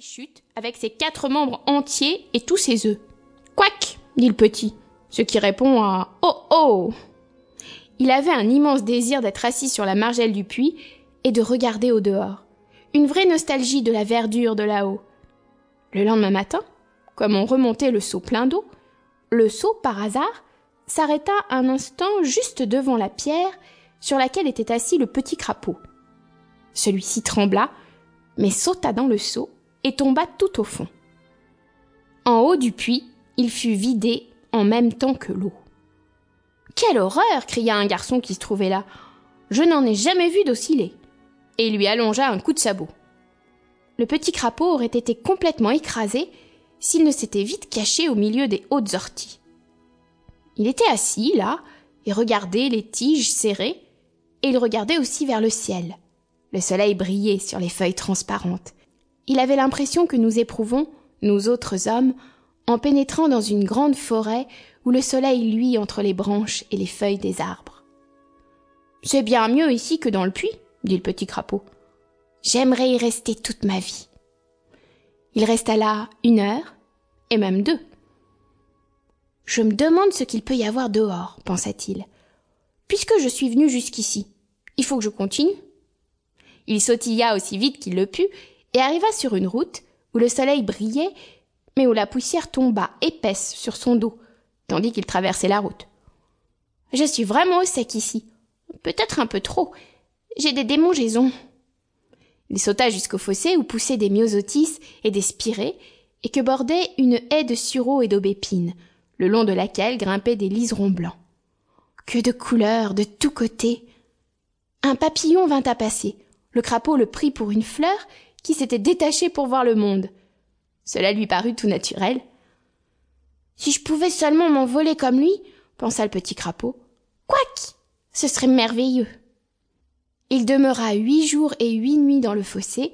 chute avec ses quatre membres entiers et tous ses œufs. Quack dit le petit, ce qui répond à Oh oh Il avait un immense désir d'être assis sur la margelle du puits et de regarder au dehors. Une vraie nostalgie de la verdure de là-haut. Le lendemain matin, comme on remontait le seau plein d'eau, le seau, par hasard, s'arrêta un instant juste devant la pierre sur laquelle était assis le petit crapaud. Celui-ci trembla, mais sauta dans le seau et tomba tout au fond. En haut du puits, il fut vidé en même temps que l'eau. Quelle horreur cria un garçon qui se trouvait là. Je n'en ai jamais vu d'aussi laid. Et il lui allongea un coup de sabot. Le petit crapaud aurait été complètement écrasé s'il ne s'était vite caché au milieu des hautes orties. Il était assis là et regardait les tiges serrées, et il regardait aussi vers le ciel. Le soleil brillait sur les feuilles transparentes. Il avait l'impression que nous éprouvons, nous autres hommes, en pénétrant dans une grande forêt où le soleil luit entre les branches et les feuilles des arbres. C'est bien mieux ici que dans le puits, dit le petit crapaud. J'aimerais y rester toute ma vie. Il resta là une heure, et même deux. Je me demande ce qu'il peut y avoir dehors, pensa-t-il. Puisque je suis venu jusqu'ici, il faut que je continue. Il sautilla aussi vite qu'il le put et arriva sur une route où le soleil brillait, mais où la poussière tomba épaisse sur son dos, tandis qu'il traversait la route. Je suis vraiment au sec ici. Peut-être un peu trop. J'ai des démangeaisons. Il sauta jusqu'au fossé où poussaient des myosotis et des spirées, et que bordait une haie de sureaux et d'aubépines, le long de laquelle grimpaient des liserons blancs. Que de couleurs de tous côtés. Un papillon vint à passer. Le crapaud le prit pour une fleur qui s'était détachée pour voir le monde. Cela lui parut tout naturel. Si je pouvais seulement m'envoler comme lui, pensa le petit crapaud. Quoique, ce serait merveilleux. Il demeura huit jours et huit nuits dans le fossé,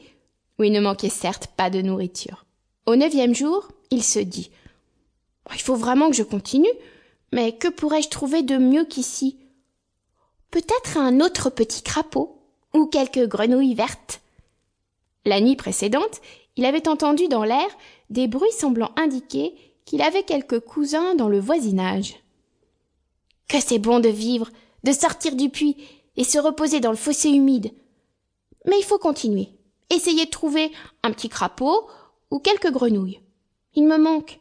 où il ne manquait certes pas de nourriture. Au neuvième jour, il se dit Il faut vraiment que je continue, mais que pourrais-je trouver de mieux qu'ici? Peut-être un autre petit crapaud, ou quelques grenouilles vertes. La nuit précédente, il avait entendu dans l'air des bruits semblant indiquer qu'il avait quelques cousins dans le voisinage. Que c'est bon de vivre, de sortir du puits et se reposer dans le fossé humide. Mais il faut continuer. Essayer de trouver un petit crapaud ou quelques grenouilles. Il me manque.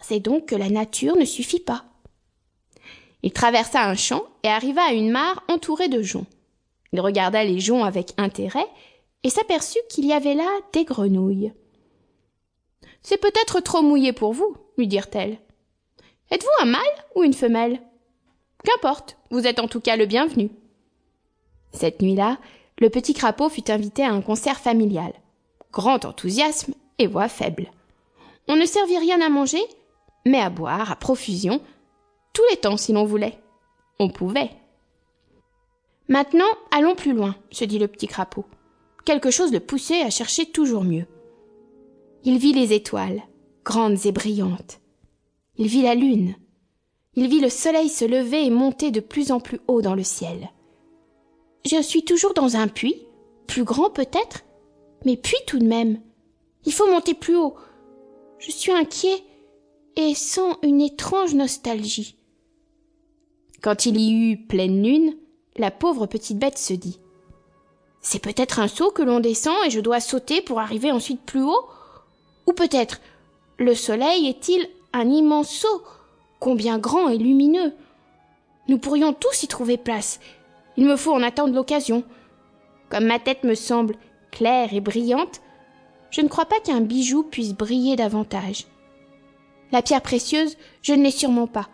C'est donc que la nature ne suffit pas. Il traversa un champ et arriva à une mare entourée de joncs. Il regarda les joncs avec intérêt et s'aperçut qu'il y avait là des grenouilles. C'est peut-être trop mouillé pour vous, lui dirent-elles. Êtes-vous un mâle ou une femelle? Qu'importe, vous êtes en tout cas le bienvenu. Cette nuit-là, le petit crapaud fut invité à un concert familial. Grand enthousiasme et voix faible. On ne servit rien à manger, mais à boire à profusion, tous les temps si l'on voulait. On pouvait. Maintenant, allons plus loin, se dit le petit crapaud. Quelque chose le poussait à chercher toujours mieux. Il vit les étoiles, grandes et brillantes. Il vit la lune. Il vit le soleil se lever et monter de plus en plus haut dans le ciel. Je suis toujours dans un puits, plus grand peut-être, mais puits tout de même. Il faut monter plus haut. Je suis inquiet et sens une étrange nostalgie. Quand il y eut pleine lune, la pauvre petite bête se dit C'est peut-être un saut que l'on descend et je dois sauter pour arriver ensuite plus haut Ou peut-être le soleil est-il un immense saut, combien grand et lumineux Nous pourrions tous y trouver place il me faut en attendre l'occasion. Comme ma tête me semble claire et brillante, je ne crois pas qu'un bijou puisse briller davantage. La pierre précieuse, je ne l'ai sûrement pas.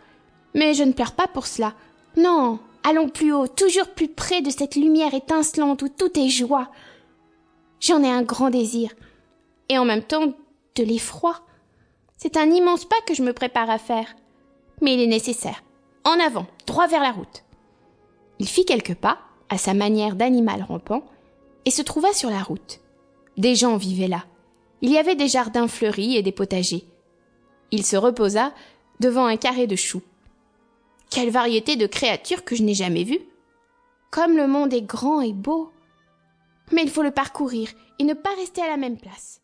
Mais je ne pleure pas pour cela. Non, allons plus haut, toujours plus près de cette lumière étincelante où tout est joie. J'en ai un grand désir. Et en même temps, de l'effroi. C'est un immense pas que je me prépare à faire. Mais il est nécessaire. En avant, droit vers la route. Il fit quelques pas, à sa manière d'animal rampant, et se trouva sur la route. Des gens vivaient là. Il y avait des jardins fleuris et des potagers. Il se reposa devant un carré de choux. Quelle variété de créatures que je n'ai jamais vues. Comme le monde est grand et beau. Mais il faut le parcourir et ne pas rester à la même place.